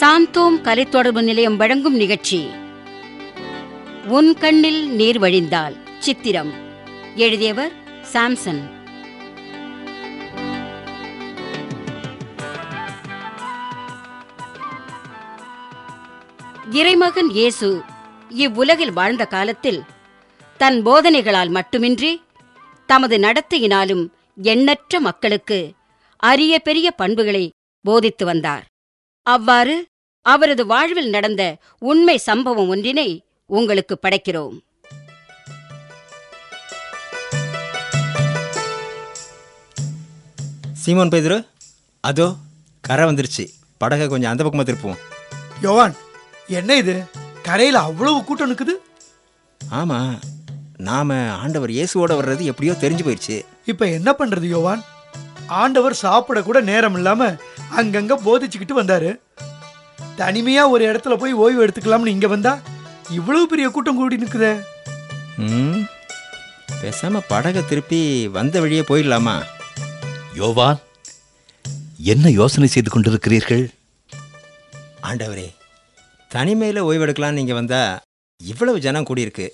சாந்தோம் கலைத்தொடர்பு நிலையம் வழங்கும் நிகழ்ச்சி. உன் கண்ணில் நீர் வழிந்தால். சித்திரம். எழுதியவர் சாம்சன். இறைமகன் இயேசு இவ்வுலகில் வாழ்ந்த காலத்தில் தன் போதனைகளால் மட்டுமின்றி தமது நடத்தையினாலும் எண்ணற்ற மக்களுக்கு அரிய பெரிய பண்புகளை போதித்து வந்தார். அவ்வாறு அவரது வாழ்வில் நடந்த உண்மை சம்பவம் ஒன்றினை உங்களுக்கு படைக்கிறோம். சீமோன் பேதுரு அதோ கரை வந்துருச்சு. படகை கொஞ்சம் அந்த பக்கமாக திருப்புவோம். யோவான் என்ன இது? கரையில அவ்வளவு கூட்டம் நிக்குது? ஆமாம் நாம் ஆண்டவர் இயேசுவோட வர்றது எப்படியோ தெரிஞ்சு போயிடுச்சு இப்ப என்ன பண்றது யோவான்? ஆண்டவர் சாப்பிட கூட நேரம் இல்லாம அங்கங்க போதிச்சுக்கிட்டு வந்தாரு. தனிமையா ஒரு இடத்துல போய் ஓய்வு எடுத்துக்கலாம்னு இங்க வந்தா இவ்வளவு பெரிய கூட்டம் கூடி நிக்குதே. ம் பேசாமல் படகை திருப்பி வந்த வழியே போயிடலாமா? யோவான் என்ன யோசனை செய்து கொண்டிருக்கிறீர்கள்? ஆண்டவரே தனிமையில் ஓய்வெடுக்கலாம்னு நீங்கள் வந்தால் இவ்வளவு ஜனம் கூடியிருக்கு.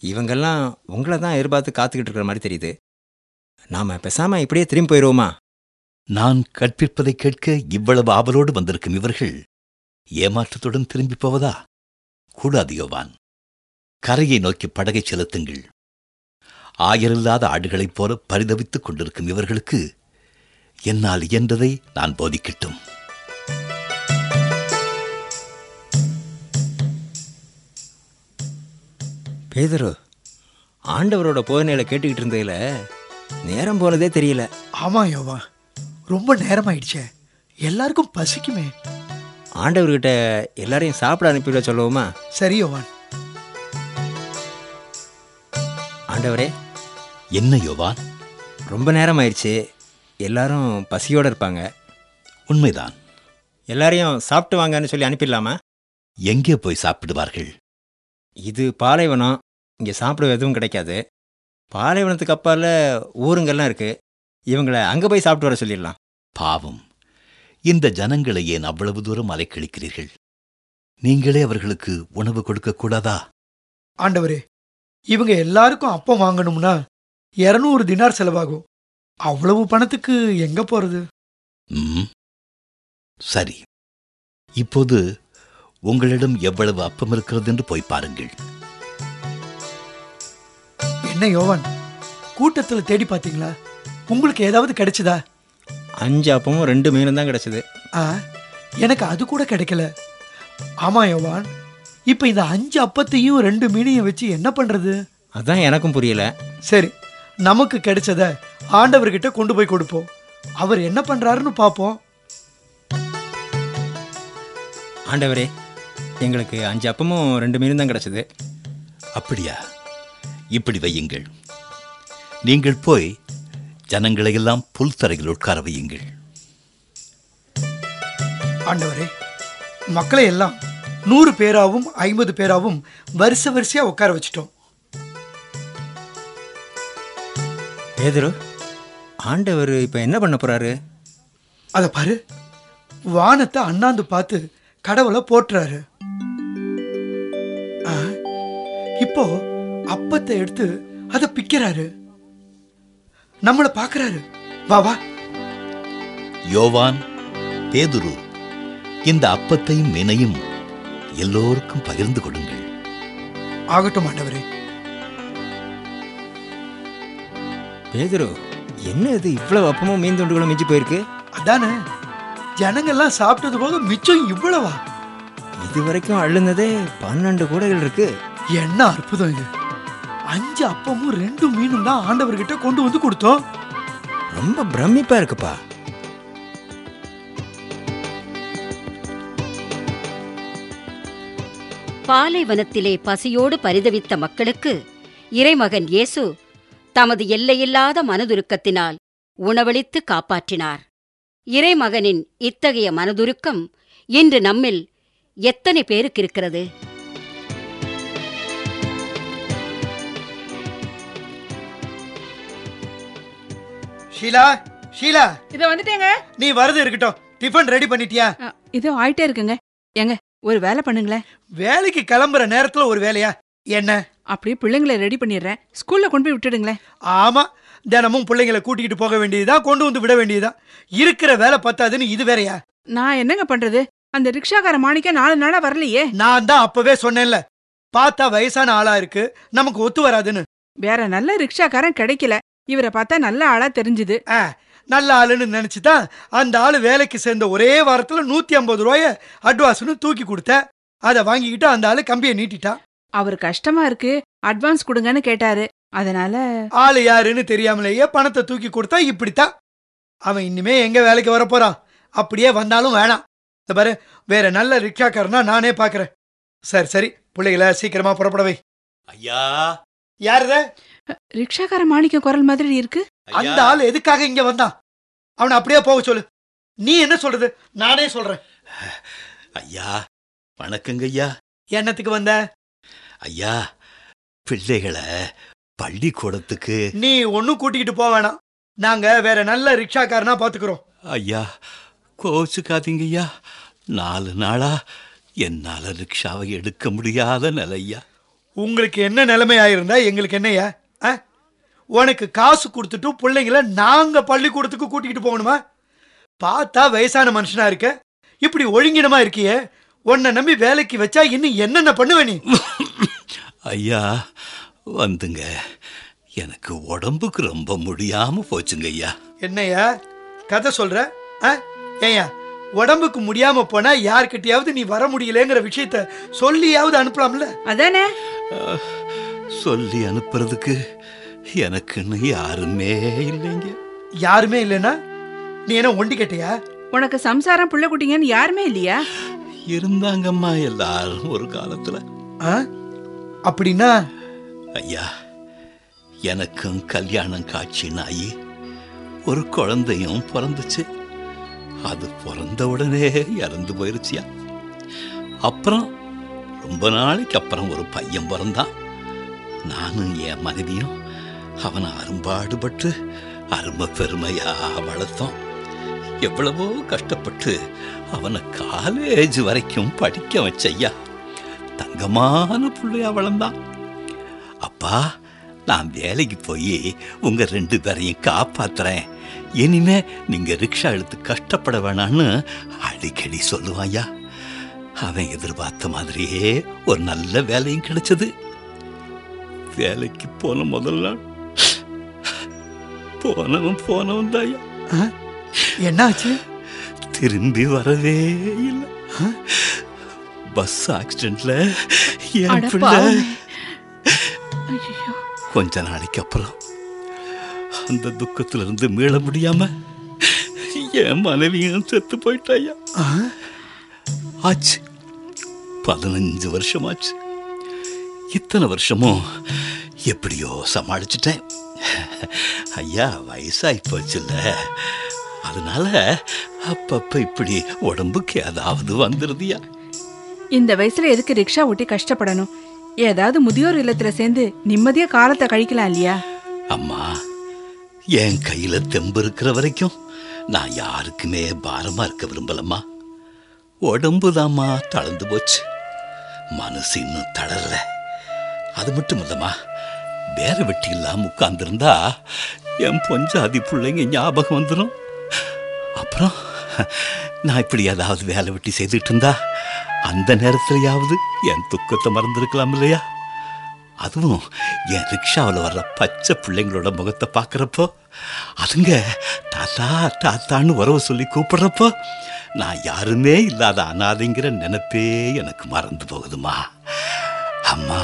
இவங்கெல்லாம் உங்களை தான் எதிர்பார்த்து காத்துக்கிட்டு இருக்கிற மாதிரி தெரியுது. நாம் பேசாமல் இப்படியே திரும்பி போயிடுவோமா நான் கற்பிப்பதை கேட்க இவ்வளவு ஆவலோடு வந்திருக்கும் இவர்கள் ஏமாற்றத்துடன் திரும்பி போவதா? கூடாது யோவான். கரையை நோக்கி படகை செலுத்துங்கள். ஆயரில்லாத ஆடுகளைப் போல பரிதவித்துக் கொண்டிருக்கும் இவர்களுக்கு என்னால் இயன்றதை நான் போதிக்கட்டும். பேதரு ஆண்டவரோட போதனையில கேட்டுக்கிட்டு இருந்ததுல நேரம் போனதே தெரியல. ஆமா யோவான் ரொம்ப நேரம் ஆயிடுச்சே எல்லாருக்கும் பசிக்குமே. ஆண்டவர்கிட்ட எல்லாரையும் சாப்பிட அனுப்பிவிட சொல்லுவோமா? சரி யோவான் ஆண்டவரே. என்ன யோவான் ரொம்ப நேரம் ஆயிடுச்சு எல்லாரும் பசியோட இருப்பாங்க. உண்மைதான். எல்லாரையும் சாப்பிட்டு வாங்கன்னு சொல்லி அனுப்பிடலாமா? எங்கே போய் சாப்பிடுவார்கள்? இது பாலைவனம். இங்கே சாப்பிட எதுவும் கிடைக்காது. பாலைவனத்துக்கு அப்பால ஊருங்கெல்லாம் இருக்கு. இவங்களை அங்கே போய் சாப்பிட்டு வர சொல்லிடலாம். பாவம். இந்த ஜனங்களை ஏன் அவ்வளவு தூரம் அலைக்கழிக்கிறீர்கள்? நீங்களே அவர்களுக்கு உணவு கொடுக்க கூடாதா? ஆண்டவரே இவங்க எல்லாருக்கும் அப்பம் வாங்கணும்னா இருநூறு தினார் செலவாகும். அவ்வளவு பணத்துக்கு எங்க போறது? சரி. இப்போது உங்களிடம் எவ்வளவு அப்பம் இருக்கிறது என்று போய் பாருங்கள். என்ன யோவான்? கூட்டத்துல தேடி பாத்தீங்களா? உங்களுக்கு ஏதாவது கிடைச்சதா? அஞ்சு அப்பமும் ரெண்டு மீனும் தான் கிடச்சிது. ஆ எனக்கு அது கூட கிடைக்கல. ஆமா யோவான் இப்ப இந்த அஞ்சு அப்பத்தையும் ரெண்டு மீனையும் வச்சு என்ன பண்றது? அதான் எனக்கும் புரியல. சரி நமக்கு கிடைச்சத ஆண்டவர்கிட்ட கொண்டு போய் கொடுப்போம். அவர் என்ன பண்றாருன்னு பாப்போம். ஆண்டவரே எங்களுக்கு அஞ்சு அப்பமும் ரெண்டு மீனும் தான் கிடச்சிது. அப்படியா? இப்படி வையுங்கள். நீங்கள் போய் ஜனங்களை எல்லாம் புல்தரையில் உட்கார வையுங்கள். ஆண்டவரே மக்களை எல்லாம் நூறு பேராவும் ஐம்பது பேராவும் வரிசை வரிசையா உட்கார வச்சிட்டோம். பேதுரு ஆண்டவர் இப்போ என்ன பண்ண போறாரு? அத பாரு வானத்தை அண்ணாந்து பார்த்து கடவுளை போற்றுறாரு. ஆ, இப்போ அப்பத்தை எடுத்து அதை பிக்கிறாரு. நம்மள பாக்குறாரு வா வா. யோவான் பேதுரு இந்த அப்பத்தையும் மீனையும் எல்லோருக்கும் பகிர்ந்து கொடுங்கள். ஆகட்டும் ஆண்டவரே. பேதுரு என்ன இது இவ்வளவு அப்பமும் மீன் துண்டுகளும் மிஞ்சி போயிருக்கு? அதானே ஜனங்கள்லாம் சாப்பிட்டது போக மிச்சம் இவ்வளவா? இது வரைக்கும் அள்ளுனதே பன்னெண்டு கூடைகள் இருக்கு. என்ன அற்புதம் இது. அஞ்சு அப்பமும் ரெண்டு மீனும் தான் ஆண்டவர்கிட்ட கொண்டு வந்து கொடுத்தோம். ரொம்ப பிரமிப்பா இருக்குப்பா. பாலைவனத்திலே பசியோடு பரிதவித்த மக்களுக்கு இறைமகன் இயேசு தமது எல்லையில்லாத மனதுருக்கத்தினால் உணவளித்து காப்பாற்றினார். இறைமகனின் இத்தகைய மனதுருக்கம் இன்று நம்மில் எத்தனை பேருக்கு இருக்கிறது? ஷீலா ஷீலா. இத வந்துட்டேங்க. நீ வரது இருக்கட்டும். டிஃபன் ரெடி பண்ணிட்டியா? இது ஆயிட்டே இருக்குங்க. ஒரு வேலை பண்ணுங்களேன். வேலைக்கு கிளம்புற நேரத்துல ஒரு வேலையா? என்ன? அப்படியே பிள்ளைங்களை ரெடி பண்ணிடுறேன். ஸ்கூல்ல கொண்டு போய் விட்டுடுங்களேன். ஆமா தினமும் பிள்ளைங்களை கூட்டிக்கிட்டு போக வேண்டியதா கொண்டு வந்து விட வேண்டியதா இருக்கிற வேலை பத்தாதுன்னு இது வேறயா? நான் என்னங்க பண்றது? அந்த ரிக்ஷாக்கார மாணிக்க நாலு நாளா வரலையே. நான் தான் அப்பவே சொன்னேன்ல. பார்த்தா வயசான ஆளா இருக்கு நமக்கு ஒத்து வராதுன்னு. வேற நல்ல ரிக்ஷாக்காரன் கிடைக்கல. இவரை பார்த்தா நல்ல ஆளா தெரிஞ்சுது. ஆ, நல்ல ஆளுன்னு நினைச்சுதான் அந்த ஆளு வேலைக்கு சேர்ந்த ஒரே வாரத்துல நூத்தி ஐம்பது ரூபாய அட்வான்ஸ்னு தூக்கி கொடுத்த. அதை வாங்கிக்கிட்டு அந்த ஆளு கம்பியை நீட்டிட்டான் அவர் கஷ்டமா இருக்கு. அட்வான்ஸ் கொடுங்கன்னு கேட்டாரு. அதனால ஆளு யாருன்னு தெரியாமலேயே பணத்தை தூக்கி கொடுத்தா இப்படித்தான் அவன் இனிமே எங்க வேலைக்கு வரப் போறான் அப்படியே வந்தாலும் வேணாம். இந்த பாரு வேற நல்ல ரிக்ஷாக்காரனா நானே பாக்குறேன். சரி சரி பிள்ளைகளை சீக்கிரமா புறப்பட வை. ஐயா. யாருத ரிக்ஷாக்கார மாணிக்கம் குரல் மாதிரி இருக்கு. அந்த ஆள் எதுக்காக இங்க வந்தான்? அவனை அப்படியே போக சொல்லு. நீ என்ன சொல்றது? நானே சொல்றேன். ஐயா வணக்கங்க ஐயா. என்னத்துக்கு வந்த? ஐயா பிள்ளைகளை பள்ளிக்கூடத்துக்கு. நீ ஒன்னும் கூட்டிக்கிட்டு போக வேணாம். நாங்க வேற நல்ல ரிக்ஷாக்காரனா பாத்துக்கிறோம். ஐயா கோச்சுக்காதீங்க ஐயா. நாலு நாளா என்னால ரிக்ஷாவை எடுக்க முடியாத நிலையா உங்களுக்கு என்ன நிலைமை ஆயிருந்தா எங்களுக்கு என்னய்யா? ஆ? உனக்கு காசு கொடுத்துட்டு பிள்ளைங்கள நாங்க பள்ளிக்கூடத்துக்கு கூட்டிக்கிட்டு போகணுமா? பார்த்தா வயசான மனுஷனா இருக்க? இப்படி ஒழுங்கினமா இருக்கியே? உன்னை நம்பி வேலைக்கு வச்சா இன்னும் என்னென்ன பண்ணுவ நீ? ஐயா வந்துங்க. எனக்கு உடம்புக்கு ரொம்ப முடியாம போச்சுங்க ஐயா. என்னய்யா கதை சொல்ற? ஆ? ஏய்யா உடம்புக்கு முடியாம போனா யார்கிட்டயாவது நீ வர முடியலங்கிற விஷயத்த சொல்லியாவது அனுப்பலாம்ல? அதானே? சொல்லி அனுப்புறதுக்கு எனக்குன்னு யாருமே இல்லைங்க. யாருமே இல்லைன்னா நீ என்ன ஒண்டி கேட்டியா? உனக்கு சம்சாரம் புள்ள குட்டிங்கன்னு யாருமே இல்லையா? இருந்தாங்கம்மா எல்லாரும் ஒரு காலத்துல. ஆ? அப்படின்னா? ஐயா எனக்கும் கல்யாணம் காட்சி நாயி ஒரு குழந்தையும் பிறந்துச்சு. அது பிறந்த உடனே இறந்து போயிருச்சியா? அப்புறம் ரொம்ப நாளைக்கு அப்புறம் ஒரு பையன் பிறந்தான். நானும் என் மனைவியும் அவனை அரும்பாடுபட்டு அருமை பெருமையா வளர்த்தோம். எவ்வளவோ கஷ்டப்பட்டு அவனை காலேஜ் வரைக்கும் படிக்க வச்சையா தங்கமான புள்ளையா வளர்ந்தான் அப்பா நான் வேலைக்கு போய் உங்க ரெண்டு பேரையும் காப்பாத்துறேன். இனிமே நீங்க ரிக்ஷா எடுத்து கஷ்டப்பட வேணான்னு அடிக்கடி சொல்லுவாயா அவன் எதிர்பார்த்த மாதிரியே ஒரு நல்ல வேலையும் கிடைச்சது. வேலைக்கு போன முதல் நாள். போனவன் போனவன் தாயா என்னாச்சு? திரும்பி வரவே இல்லை. பஸ் ஆக்சிடென்ட்ல என் பிள்ளை. கொஞ்ச நாளைக்கு அப்புறம் அந்த துக்கத்துல இருந்து மீள முடியாம என் மனைவியும் செத்து போயிட்டாயா? ஆச்சு. பதினஞ்சு வருஷமாச்சு. இத்தனை வருஷமும் எப்படியோ சமாளிச்சிட்டேன். ஐயா வயசாகி போச்சுல்ல. அதனால அப்பப்ப இப்படி உடம்புக்கு ஏதாவது வந்துருதியா? இந்த வயசுல எதுக்கு ரிக்ஷா ஓட்டி கஷ்டப்படணும்? ஏதாவது முதியோர் இல்லத்துல சேர்ந்து நிம்மதியா காலத்தை கழிக்கலாம் இல்லையா? அம்மா என் கையில தெம்பு இருக்கிற வரைக்கும் நான் யாருக்குமே பாரமா இருக்க விரும்பலம்மா. உடம்புதாம்மா தளர்ந்து போச்சு. மனசு இன்னும் தளரல. அது மட்டும் இல்லம்மா. வேற வெட்டி இல்லாம உட்கார்ந்துருந்தா என் பொஞ்சாதி பிள்ளைங்க ஞாபகம் வந்துடும் அப்புறம் நான் இப்படி ஏதாவது வேலை வெட்டி செய்துட்டு இருந்தா அந்த நேரத்துலையாவது என் துக்கத்தை மறந்துருக்கலாம் இல்லையா? அதுவும் என் ரிக்ஷாவில் வர்ற பச்சை பிள்ளைங்களோட முகத்தை பார்க்குறப்போ அதுங்க தாத்தா தாத்தான்னு உறவு சொல்லி கூப்பிடுறப்போ நான் யாருமே இல்லாத அனாதைங்கிற நினைப்பே எனக்கு மறந்து போகுதுமா. அம்மா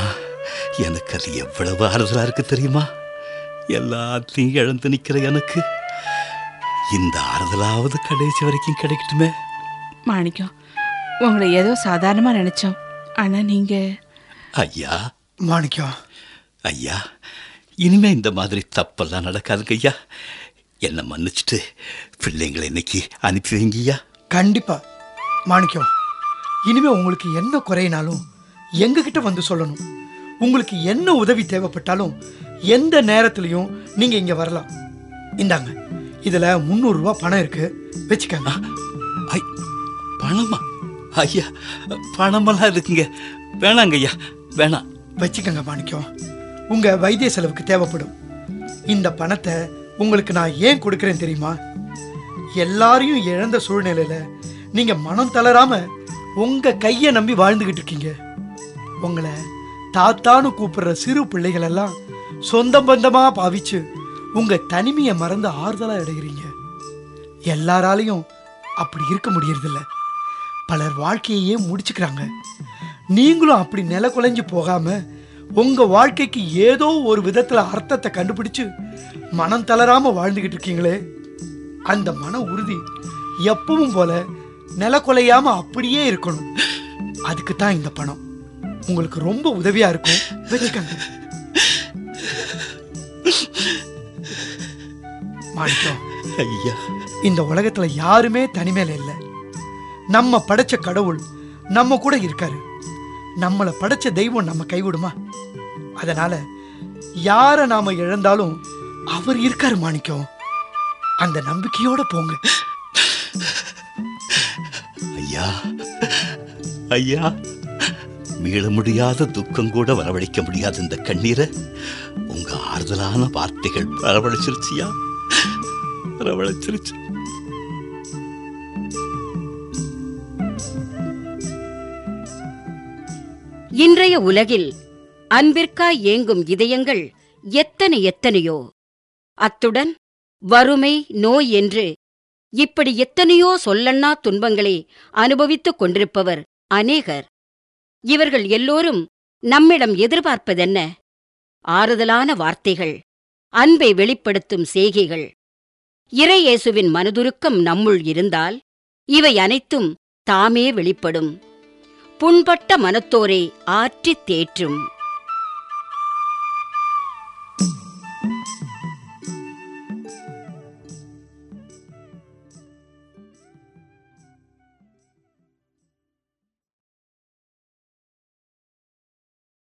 எனக்கு அது எவ்வளவு ஆறுதலாக இருக்கு தெரியுமா? எல்லாத்தையும் இழந்து நிற்கிற எனக்கு இந்த ஆறுதலாவது கடைசி வரைக்கும் கிடைக்கட்டுமே? மாணிக்கம் உங்களை ஏதோ சாதாரணமா நினைச்சோம். ஆனா நீங்க ஐயா. மாணிக்கம். ஐயா இனிமே இந்த மாதிரி தப்பெல்லாம் நடக்காதுங்க ஐயா. என்னை மன்னிச்சிட்டு பிள்ளைங்களை இன்னைக்கு அனுப்பி வைங்கய்யா கண்டிப்பா. மாணிக்கம் இனிமே உங்களுக்கு என்ன குறையினாலும் எங்ககிட்ட வந்து சொல்லணும். உங்களுக்கு என்ன உதவி தேவைப்பட்டாலும் எந்த நேரத்திலையும் நீங்க இங்க வரலாம். இந்தாங்க. இதுல முந்நூறு ரூபாய் பணம் இருக்கு. வச்சுக்கங்க. ஐ பணமா? ஐயா பணமெல்லாம் இருக்குங்க. வேணாங்க ஐயா வேணாம். வச்சுக்கங்க மாணிக்கம். உங்க வைத்திய செலவுக்கு தேவைப்படும். இந்த பணத்தை உங்களுக்கு நான் ஏன் கொடுக்கறேன் தெரியுமா? எல்லாரையும் இழந்த சூழ்நிலையில நீங்க மனம் தளராம உங்க கையை நம்பி வாழ்ந்துகிட்டு இருக்கீங்க. உங்களை தாத்தான்னு கூப்பிடுற சிறு பிள்ளைகள் எல்லாம் சொந்தம் பந்தமா பாவிச்சு உங்க தனிமையை மறந்து ஆறுதலா அடைகிறீங்க எல்லாராலையும் அப்படி இருக்க முடியறதில்ல. பலர் வாழ்க்கையையே முடிச்சுக்கிறாங்க. நீங்களும் அப்படி நில குலைஞ்சு போகாம உங்க வாழ்க்கைக்கு ஏதோ ஒரு விதத்துல அர்த்தத்தை கண்டுபிடிச்சு மனம் தளராம வாழ்ந்துகிட்டு இருக்கீங்களே. அந்த மன உறுதி எப்பவும் போல நில குலையாம அப்படியே இருக்கணும். அதுக்கு தான் இந்த பணம். உங்களுக்கு ரொம்ப உதவியா இருக்கும். வச்சுக்கங்க. மாணிக்கம் ஐயா. இந்த உலகத்துல யாருமே தனிமையில இல்லை. நம்ம படைச்ச கடவுள் நம்ம கூட இருக்காரு. நம்மளை படைச்ச தெய்வம் நம்ம கைவிடுமா? அதனால யார நாம இழந்தாலும் அவர் இருக்காரு மாணிக்கம். அந்த நம்பிக்கையோட போங்க. ஐயா. ஐயா. மீள முடியாத துக்கம் கூட வரவழைக்க முடியாத இந்த கண்ணீரை. உங்க ஆறுதலான வார்த்தைகள் வரவழைச்சிருச்சியா? வரவழைச்சிருச்சு. இன்றைய உலகில் அன்பிற்காய் ஏங்கும் இதயங்கள் எத்தனை எத்தனையோ? அத்துடன் வறுமை நோய் என்று இப்படி எத்தனையோ சொல்லண்ணா துன்பங்களை அனுபவித்துக் கொண்டிருப்பவர் அநேகர். இவர்கள் எல்லோரும் நம்மிடம் எதிர்பார்ப்பதென்ன? ஆறுதலான வார்த்தைகள் அன்பை வெளிப்படுத்தும் செய்கைகள். இறையேசுவின் மனதுருக்கம் நம்முள் இருந்தால் இவை அனைத்தும் தாமே வெளிப்படும். புண்பட்ட மனத்தோரை ஆற்றித் தேற்றும்.